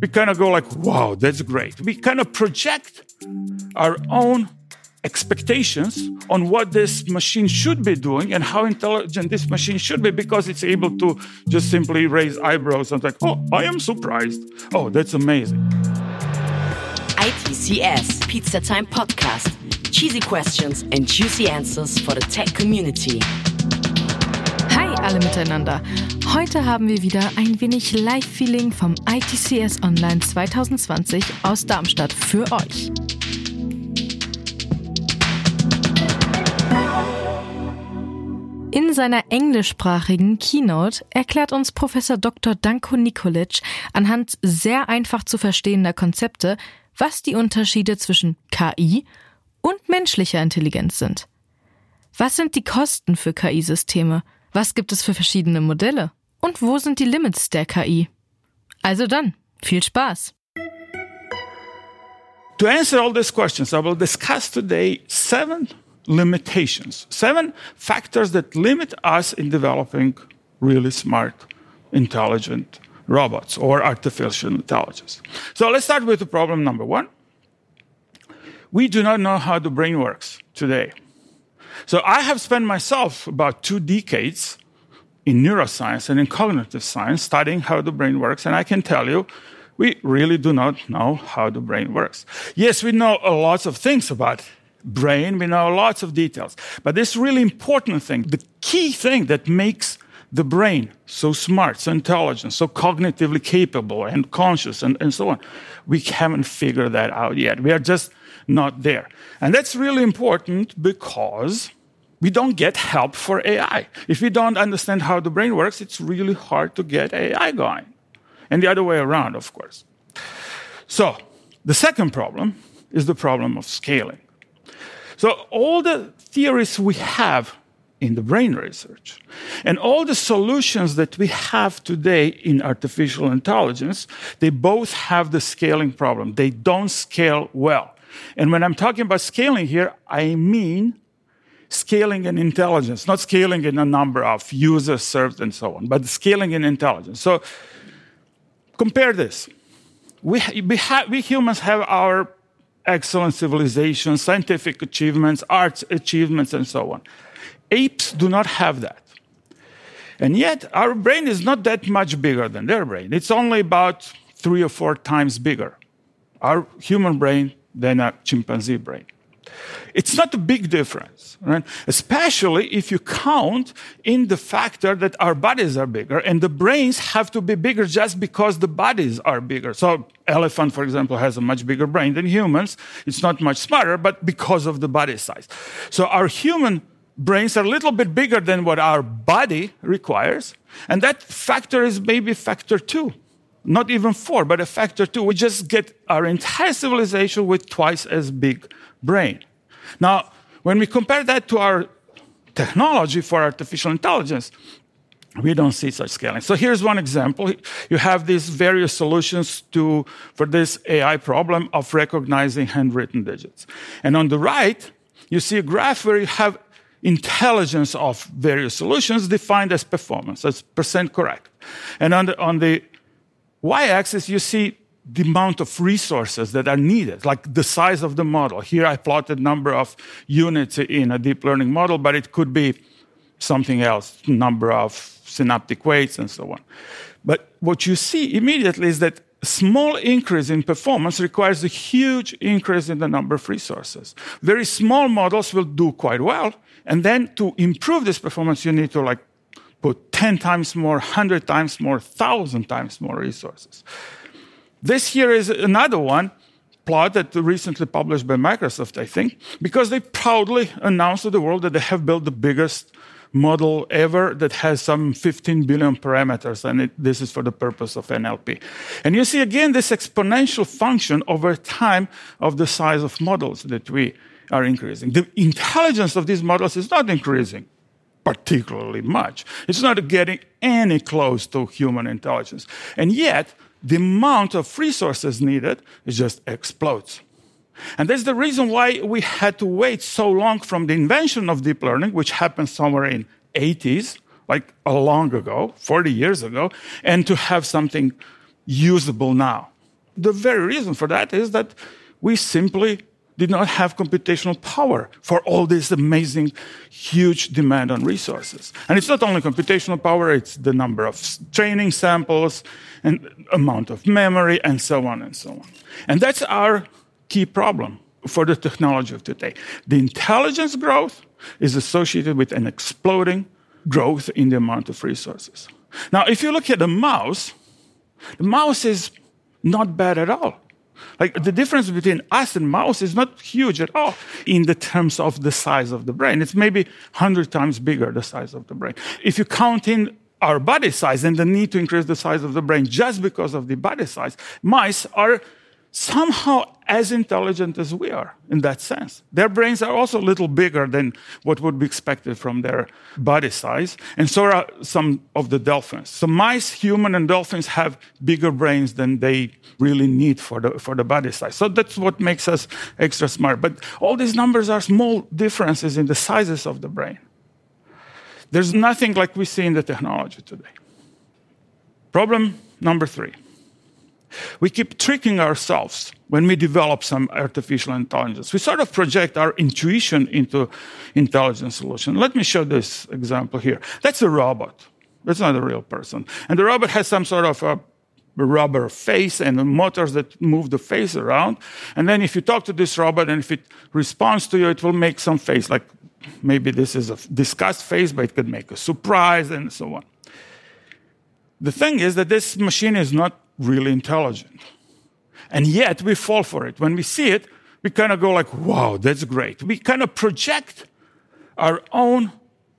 We kind of go like, wow, that's great. We kind of project our own expectations on what this machine should be doing and how intelligent this machine should be because it's able to just simply raise eyebrows and like, oh, I am surprised. Oh, that's amazing. ITCS Pizza Time Podcast. Cheesy questions and juicy answers for the tech community. Alle miteinander. Heute haben wir wieder ein wenig Live-Feeling vom ITCS Online 2020 aus Darmstadt für euch. In seiner englischsprachigen Keynote erklärt uns Professor Dr. Danko Nikolic anhand sehr einfach zu verstehender Konzepte, was die Unterschiede zwischen KI und menschlicher Intelligenz sind. Was sind die Kosten für KI-Systeme? Was gibt es für verschiedene Modelle? Und wo sind die Limits der KI? Also dann, viel Spaß! To answer all these questions, I will discuss today seven limitations, seven factors that limit us in developing really smart, intelligent robots or artificial intelligence. So let's start with the problem number one. We do not know how the brain works today. So I have spent myself about two decades in neuroscience and in cognitive science studying how the brain works, and I can tell you, we really do not know how the brain works. Yes, we know a lots of things about brain, we know lots of details, but this really important thing, the key thing that makes the brain so smart, so intelligent, so cognitively capable and conscious and, and so on, we haven't figured that out yet. We are just not there. And that's really important because we don't get help for AI. If we don't understand how the brain works, it's really hard to get AI going. And the other way around, of course. So, the second problem is the problem of scaling. So, all the theories we have in the brain research. And all the solutions that we have today in artificial intelligence, they both have the scaling problem. They don't scale well. And when I'm talking about scaling here, I mean scaling in intelligence, not scaling in a number of users served and so on, but scaling in intelligence. So compare this. We, we, we humans have our excellent civilization, scientific achievements, arts achievements, and so on. Apes do not have that. And yet, our brain is not that much bigger than their brain. It's only about three or four times bigger. Our human brain than a chimpanzee brain. It's not a big difference, right? Especially if you count in the factor that our bodies are bigger and the brains have to be bigger just because the bodies are bigger. So elephant, for example, has a much bigger brain than humans. It's not much smarter, but because of the body size. So our human brains are a little bit bigger than what our body requires. And that factor is maybe factor two not even four, but a factor two. We just get our entire civilization with twice as big brain. Now, when we compare that to our technology for artificial intelligence, we don't see such scaling. So here's one example. You have these various solutions to, for this AI problem of recognizing handwritten digits. And on the right, you see a graph where you have intelligence of various solutions defined as performance, as percent correct. And on the, on the y-axis, you see the amount of resources that are needed, like the size of the model. Here I plotted number of units in a deep learning model, but it could be something else, number of synaptic weights and so on. But what you see immediately is that small increase in performance requires a huge increase in the number of resources. Very small models will do quite well, and then to improve this performance, you need to like put 10 times more, 100 times more, 1,000 times more resources. This here is another one plot that recently published by Microsoft, I think, because they proudly announced to the world that they have built the biggest model ever that has some 15 billion parameters, and it, this is for the purpose of NLP. And you see again this exponential function over time of the size of models that we are increasing. The intelligence of these models is not increasing particularly much. It's not getting any close to human intelligence. And yet, the amount of resources needed just explodes. And that's the reason why we had to wait so long from the invention of deep learning, which happened somewhere in 80s like a long ago, 40 years ago, and to have something usable now. The very reason for that is that we simply did not have computational power for all this amazing, huge demand on resources. And it's not only computational power, it's the number of training samples and amount of memory and so on and so on. And that's our key problem for the technology of today. The intelligence growth is associated with an exploding growth in the amount of resources. Now, if you look at the mouse, the mouse is not bad at all. Like the difference between us and mouse is not huge at all in the terms of the size of the brain. It's maybe 100 times bigger, the size of the brain. If you count in our body size and the need to increase the size of the brain just because of the body size, mice are somehow as intelligent as we are in that sense. Their brains are also a little bigger than what would be expected from their body size, and so are some of the dolphins. So mice, human, and dolphins have bigger brains than they really need for the, for the body size. So that's what makes us extra smart. But all these numbers are small differences in the sizes of the brain. There's nothing like we see in the technology today. Problem number three. We keep tricking ourselves when we develop some artificial intelligence. We sort of project our intuition into intelligent solution. Let me show this example here. That's a robot. That's not a real person. And the robot has some sort of a rubber face and motors that move the face around. And then if you talk to this robot and if it responds to you, it will make some face, like maybe this is a disgust face, but it could make a surprise and so on. The thing is that this machine is not really intelligent. And yet we fall for it. When we see it, we kind of go like, wow, that's great. We kind of project our own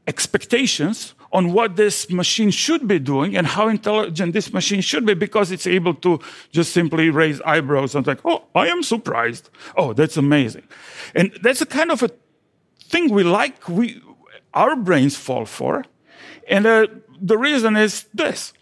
expectations on what this machine should be doing and how intelligent this machine should be because it's able to just simply raise eyebrows and like, oh, I am surprised. Oh, that's amazing. And that's a kind of a thing we like, we, our brains fall for. And uh, the reason is this.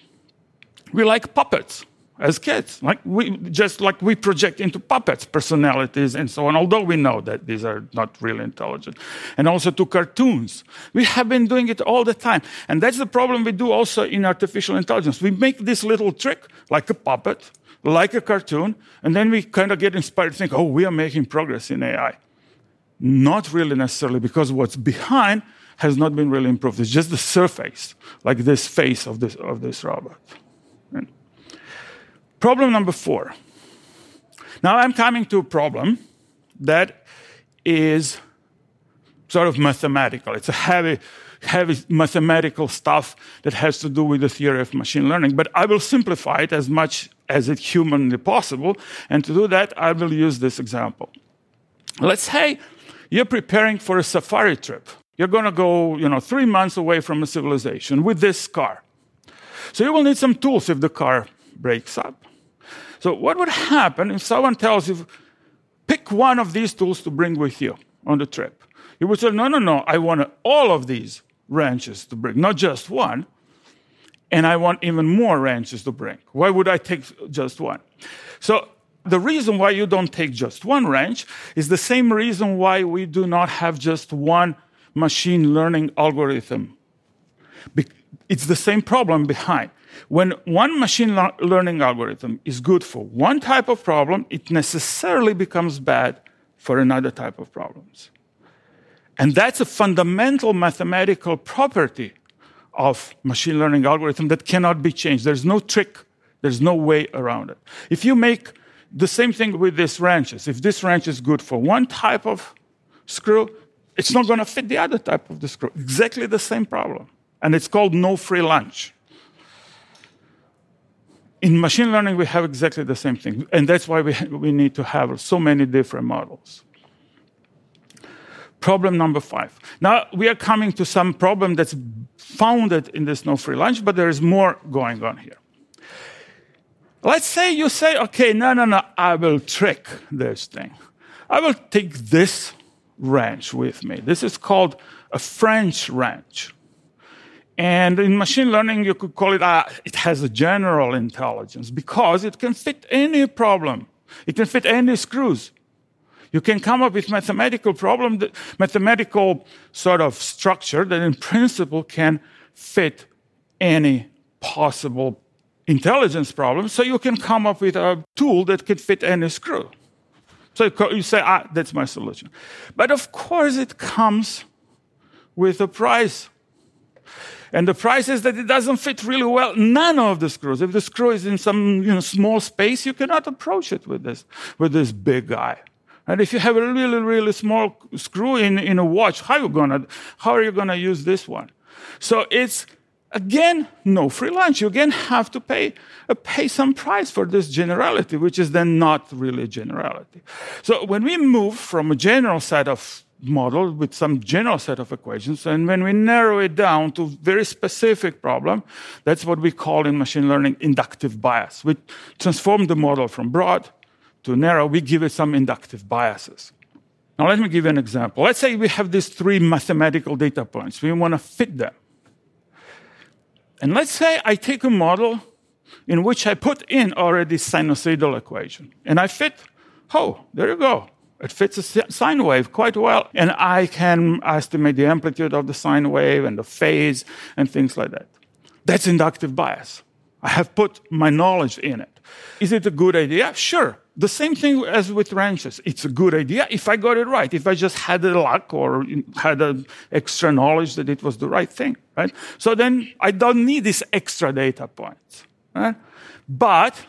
We like puppets as kids. Like we just like we project into puppets personalities and so on, although we know that these are not really intelligent. And also to cartoons. We have been doing it all the time. And that's the problem we do also in artificial intelligence. We make this little trick like a puppet, like a cartoon, and then we kind of get inspired to think, oh, we are making progress in AI. Not really necessarily because what's behind has not been really improved. It's just the surface, like this face of this, of this robot. Problem number four. Now I'm coming to a problem that is sort of mathematical. It's a heavy, heavy mathematical stuff that has to do with the theory of machine learning. But I will simplify it as much as it's humanly possible. And to do that, I will use this example. Let's say you're preparing for a safari trip. You're going to go, you know, three months away from a civilization with this car. So you will need some tools if the car breaks up. So, what would happen if someone tells you, pick one of these tools to bring with you on the trip? You would say, no, no, no, I want all of these wrenches to bring, not just one. And I want even more wrenches to bring. Why would I take just one? So, the reason why you don't take just one wrench is the same reason why we do not have just one machine learning algorithm. It's the same problem behind. When one machine learning algorithm is good for one type of problem, it necessarily becomes bad for another type of problems. And that's a fundamental mathematical property of machine learning algorithm that cannot be changed. There's no trick, there's no way around it. If you make the same thing with these wrenches, if this wrench is good for one type of screw, it's not going to fit the other type of the screw. Exactly the same problem. And it's called no free lunch in machine learning, we have exactly the same thing. And that's why we, we need to have so many different models. Problem number five. Now we are coming to some problem that's founded in this no free lunch, but there is more going on here. Let's say you say, okay, no, no, no, I will trick this thing. I will take this wrench with me. This is called a French wrench. And in machine learning, you could call it, uh, it has a general intelligence because it can fit any problem. It can fit any screws. You can come up with mathematical problem, that, mathematical sort of structure that in principle can fit any possible intelligence problem. So you can come up with a tool that can fit any screw. So you say, ah, that's my solution. But of course, it comes with a price. And the price is that it doesn't fit really well none of the screws. If the screw is in some you know, small space, you cannot approach it with this, with this big guy. And if you have a really, really small screw in, in a watch, how are you gonna, how are you gonna use this one? So it's again no free lunch. You again have to pay uh, pay some price for this generality, which is then not really a generality. So when we move from a general set of model with some general set of equations. And when we narrow it down to very specific problem, that's what we call in machine learning inductive bias. We transform the model from broad to narrow. We give it some inductive biases. Now let me give you an example. Let's say we have these three mathematical data points. We want to fit them. And let's say I take a model in which I put in already sinusoidal equation. And I fit, oh, there you go. It fits a sine wave quite well. And I can estimate the amplitude of the sine wave and the phase and things like that. That's inductive bias. I have put my knowledge in it. Is it a good idea? Sure. The same thing as with wrenches. It's a good idea if I got it right, if I just had the luck or had an extra knowledge that it was the right thing, right? So then I don't need these extra data points, right? But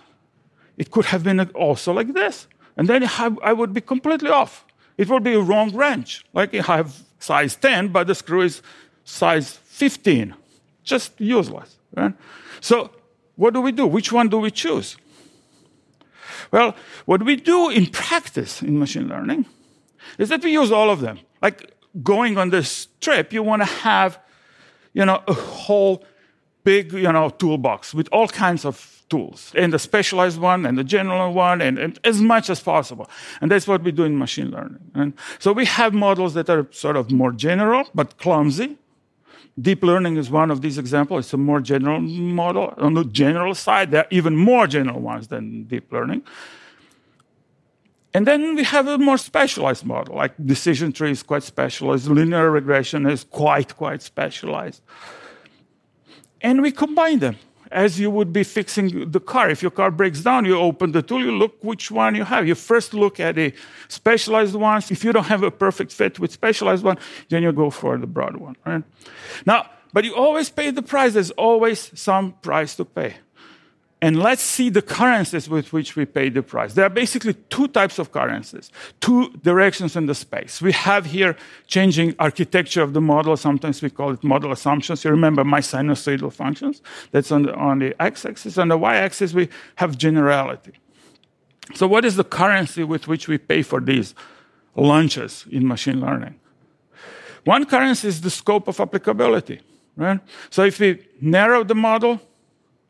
it could have been also like this. And then I would be completely off. It would be a wrong wrench. Like I have size 10, but the screw is size 15. Just useless. Right? So what do we do? Which one do we choose? Well, what we do in practice in machine learning is that we use all of them. Like going on this trip, you want to have, you know, a whole big, you know, toolbox with all kinds of tools, and the specialized one and the general one, and, and, as much as possible. And that's what we do in machine learning. And so we have models that are sort of more general, but clumsy. Deep learning is one of these examples. It's a more general model. On the general side, there are even more general ones than deep learning. And then we have a more specialized model, like decision tree is quite specialized, linear regression is quite, quite specialized. And we combine them as you would be fixing the car. If your car breaks down, you open the tool, you look which one you have. You first look at the specialized ones. If you don't have a perfect fit with specialized one, then you go for the broad one. Right? Now, but you always pay the price. There's always some price to pay. And let's see the currencies with which we pay the price. There are basically two types of currencies, two directions in the space. We have here changing architecture of the model. Sometimes we call it model assumptions. You remember my sinusoidal functions? That's on the, on the x-axis. On the y-axis, we have generality. So what is the currency with which we pay for these launches in machine learning? One currency is the scope of applicability, right? So if we narrow the model,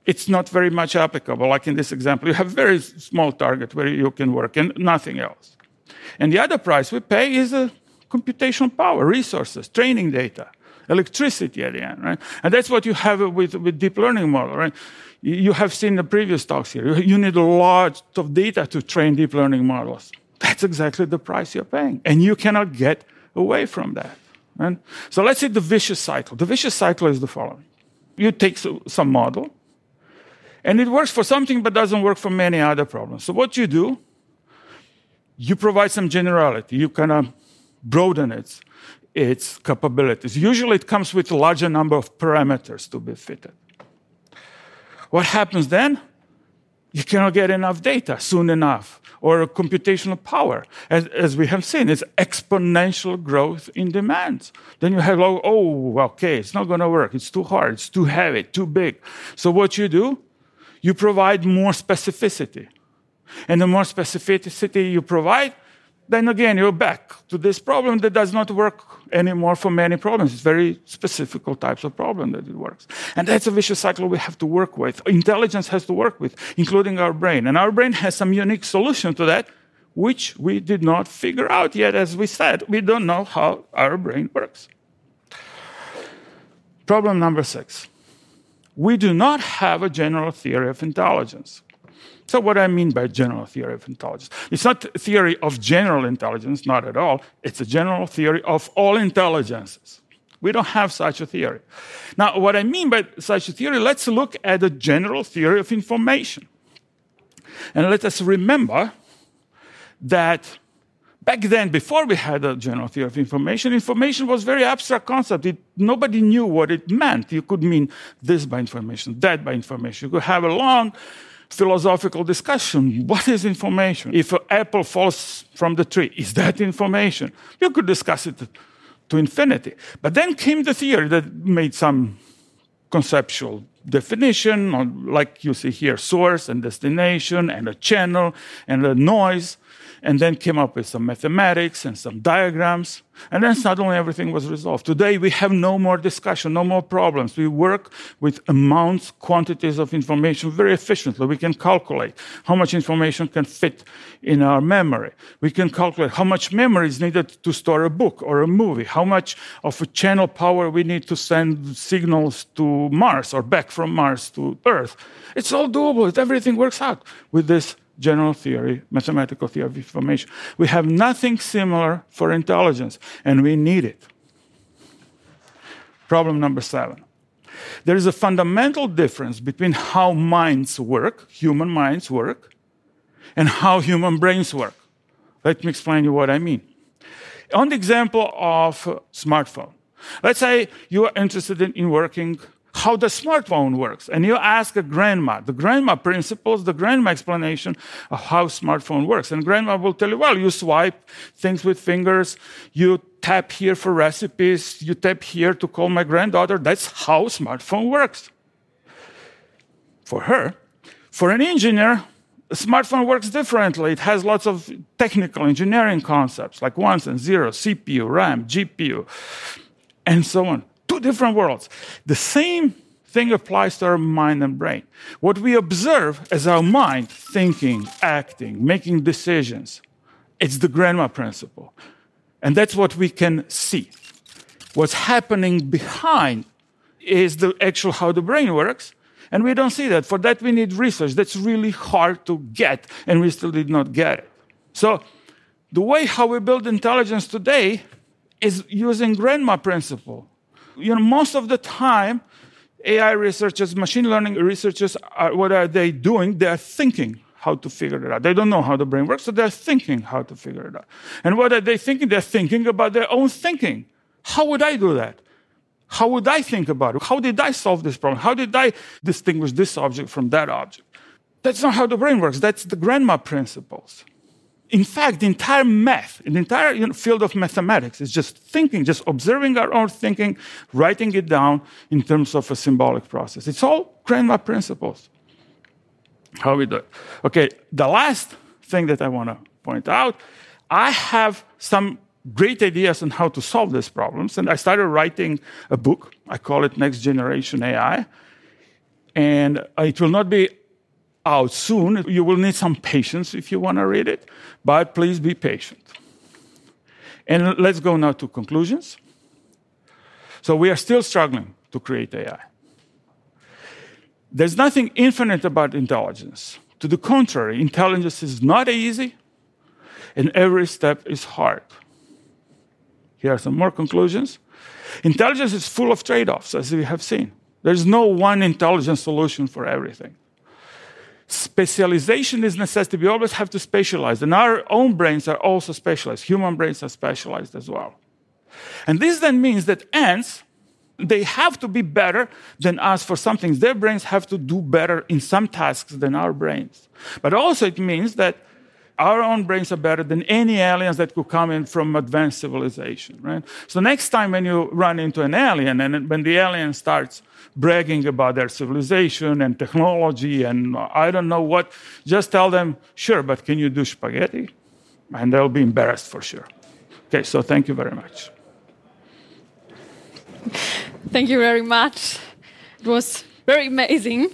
it's not very much applicable. Like in this example, you have very small target where you can work and nothing else. And the other price we pay is a computational power, resources, training data, electricity at the end, right? And that's what you have with, with deep learning model, right? You have seen the previous talks here. You need a lot of data to train deep learning models. That's exactly the price you're paying. And you cannot get away from that. Right? So let's see the vicious cycle. The vicious cycle is the following. You take some model, and it works for something but doesn't work for many other problems. So what you do, you provide some generality. You kind of broaden its, its capabilities. Usually it comes with a larger number of parameters to be fitted. What happens then? You cannot get enough data soon enough or computational power. As, as, we have seen, it's exponential growth in demands. Then you have, oh, okay, it's not going to work. It's too hard. It's too heavy, too big. So what you do, you provide more specificity. And the more specificity you provide, then again, you're back to this problem that does not work anymore for many problems. It's very specific types of problem that it works. And that's a vicious cycle we have to work with. Intelligence has to work with, including our brain. And our brain has some unique solution to that, which we did not figure out yet. As we said, we don't know how our brain works. Problem number six we do not have a general theory of intelligence. So, what I mean by general theory of intelligence? It's not a theory of general intelligence, not at all. It's a general theory of all intelligences. We don't have such a theory. Now, what I mean by such a theory, let's look at the general theory of information. And let us remember that back then, before we had a general theory of information, information was very abstract concept. It, nobody knew what it meant. You could mean this by information, that by information. You could have a long philosophical discussion. What is information? If an apple falls from the tree, is that information? You could discuss it to infinity. But then came the theory that made some conceptual definition, like you see here, source and destination and a channel and a noise and then came up with some mathematics and some diagrams. And then suddenly everything was resolved. Today we have no more discussion, no more problems. We work with amounts, quantities of information very efficiently. We can calculate how much information can fit in our memory. We can calculate how much memory is needed to store a book or a movie, how much of a channel power we need to send signals to Mars or back from Mars to Earth. It's all doable. Everything works out with this general theory, mathematical theory of information. We have nothing similar for intelligence, and we need it. Problem number seven. There is a fundamental difference between how minds work, human minds work, and how human brains work. Let me explain you what I mean. On the example of smartphone, let's say you are interested in working how the smartphone works. And you ask a grandma, the grandma principles, the grandma explanation of how smartphone works. And grandma will tell you, well, you swipe things with fingers, you tap here for recipes, you tap here to call my granddaughter. That's how smartphone works. For her, for an engineer, a smartphone works differently. It has lots of technical engineering concepts like ones and zeros, CPU, RAM, GPU, and so on two different worlds. The same thing applies to our mind and brain. What we observe as our mind thinking, acting, making decisions, it's the grandma principle. And that's what we can see. What's happening behind is the actual how the brain works. And we don't see that. For that, we need research. That's really hard to get, and we still did not get it. So, the way how we build intelligence today is using grandma principle you know, most of the time, AI researchers, machine learning researchers, are, what are they doing? They are thinking how to figure it out. They don't know how the brain works, so they're thinking how to figure it out. And what are they thinking? They're thinking about their own thinking. How would I do that? How would I think about it? How did I solve this problem? How did I distinguish this object from that object? That's not how the brain works. That's the grandma principles in fact, the entire math, the entire you know, field of mathematics is just thinking, just observing our own thinking, writing it down in terms of a symbolic process. It's all grandma principles. How we do it. Okay, the last thing that I want to point out, I have some great ideas on how to solve these problems, and I started writing a book. I call it Next Generation AI. And it will not be out soon. You will need some patience if you want to read it, but please be patient. And let's go now to conclusions. So we are still struggling to create AI. There's nothing infinite about intelligence. To the contrary, intelligence is not easy, and every step is hard. Here are some more conclusions. Intelligence is full of trade offs, as we have seen. There's no one intelligent solution for everything specialization is necessity. We always have to specialize. And our own brains are also specialized. Human brains are specialized as well. And this then means that ants, they have to be better than us for some things. Their brains have to do better in some tasks than our brains. But also it means that our own brains are better than any aliens that could come in from advanced civilization, right? So next time when you run into an alien and when the alien starts bragging about their civilization and technology and I don't know what, just tell them, sure, but can you do spaghetti? And they'll be embarrassed for sure. Okay, so thank you very much. Thank you very much. It was very amazing.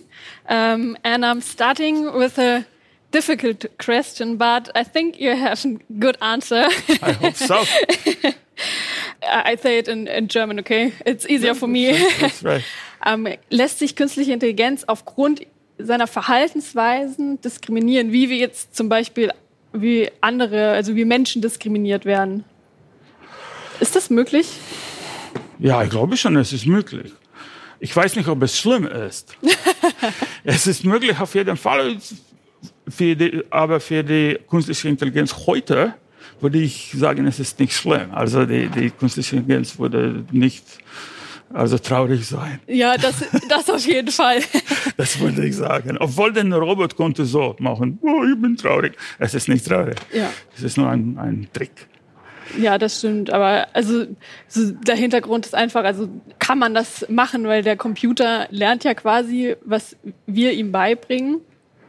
Um, and I'm starting with a difficult question, but I think you have a good answer. I hope so. I say it in, in German, okay? It's easier for me. That's right. ähm, lässt sich künstliche Intelligenz aufgrund seiner Verhaltensweisen diskriminieren, wie wir jetzt zum Beispiel wie andere, also wie Menschen diskriminiert werden. Ist das möglich? Ja, ich glaube schon, es ist möglich. Ich weiß nicht, ob es schlimm ist. es ist möglich auf jeden Fall, für die, aber für die künstliche Intelligenz heute würde ich sagen, es ist nicht schlimm. Also die, die künstliche Intelligenz würde nicht also traurig sein. Ja, das, das auf jeden Fall. das würde ich sagen. Obwohl der Robot konnte so machen, oh, ich bin traurig. Es ist nicht traurig. Ja. Es ist nur ein, ein Trick. Ja, das stimmt. Aber also so der Hintergrund ist einfach, also kann man das machen, weil der Computer lernt ja quasi, was wir ihm beibringen.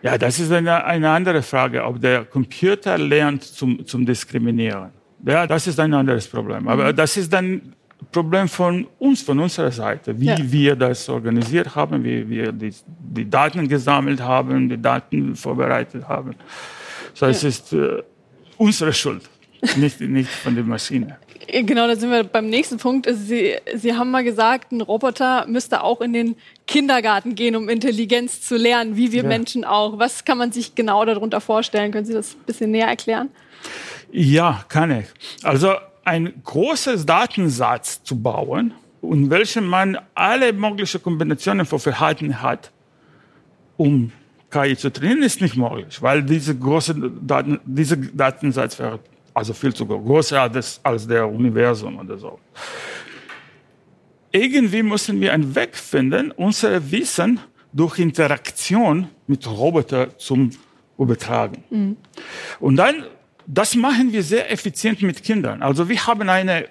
Ja, das ist eine, eine andere Frage, ob der Computer lernt zum, zum Diskriminieren. Ja, das ist ein anderes Problem. Aber mhm. das ist dann Problem von uns, von unserer Seite, wie ja. wir das organisiert haben, wie wir die, die, Daten gesammelt haben, die Daten vorbereitet haben. So, ja. es ist äh, unsere Schuld, nicht, nicht von der Maschine. Genau, da sind wir beim nächsten Punkt. Sie, Sie haben mal gesagt, ein Roboter müsste auch in den Kindergarten gehen, um Intelligenz zu lernen, wie wir ja. Menschen auch. Was kann man sich genau darunter vorstellen? Können Sie das ein bisschen näher erklären? Ja, kann ich. Also ein großes Datensatz zu bauen, in welchem man alle möglichen Kombinationen von Verhalten hat, um KI zu trainieren, ist nicht möglich, weil diese große Daten, dieser Datensatz wäre also viel zu größer als, als der Universum oder so. Irgendwie müssen wir einen Weg finden, unser Wissen durch Interaktion mit Robotern zu übertragen. Mhm. Und dann das machen wir sehr effizient mit Kindern. Also wir haben eine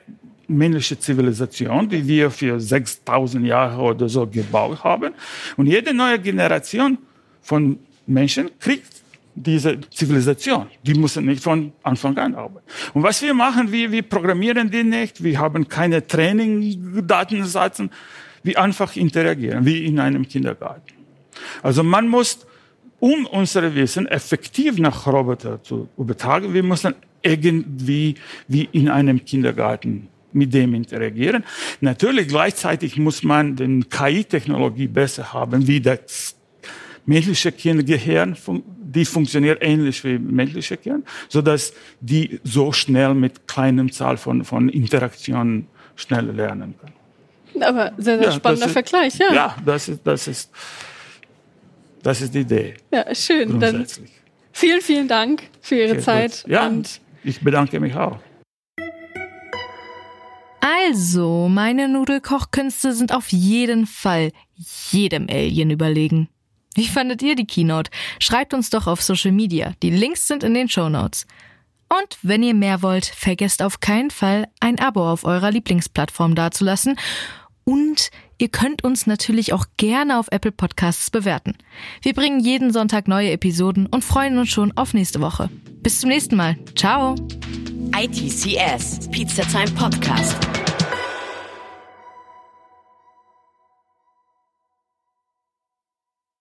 männliche Zivilisation, die wir für 6000 Jahre oder so gebaut haben. Und jede neue Generation von Menschen kriegt diese Zivilisation. Die müssen nicht von Anfang an arbeiten. Und was wir machen, wir, wir programmieren die nicht, wir haben keine Training-Datensätze, wir einfach interagieren, wie in einem Kindergarten. Also man muss um unser Wissen effektiv nach Roboter zu übertragen, wir müssen irgendwie wie in einem Kindergarten mit dem interagieren. Natürlich gleichzeitig muss man den KI-Technologie besser haben, wie das menschliche Kindgehirn, die funktioniert ähnlich wie menschliche Gehirn, so dass die so schnell mit kleinem Zahl von, von Interaktionen schnell lernen können. Aber sehr, sehr ja, spannender ist, Vergleich, ja. Ja, das ist, das ist, das ist die Idee. Ja, schön. Dann vielen, vielen Dank für Ihre Sehr Zeit. Gut. Ja, und ich bedanke mich auch. Also, meine Nudelkochkünste sind auf jeden Fall jedem Alien überlegen. Wie fandet ihr die Keynote? Schreibt uns doch auf Social Media. Die Links sind in den Show Notes. Und wenn ihr mehr wollt, vergesst auf keinen Fall, ein Abo auf eurer Lieblingsplattform dazulassen und ihr könnt uns natürlich auch gerne auf Apple Podcasts bewerten. Wir bringen jeden Sonntag neue Episoden und freuen uns schon auf nächste Woche. Bis zum nächsten Mal. Ciao. ITCS, Pizza Time Podcast.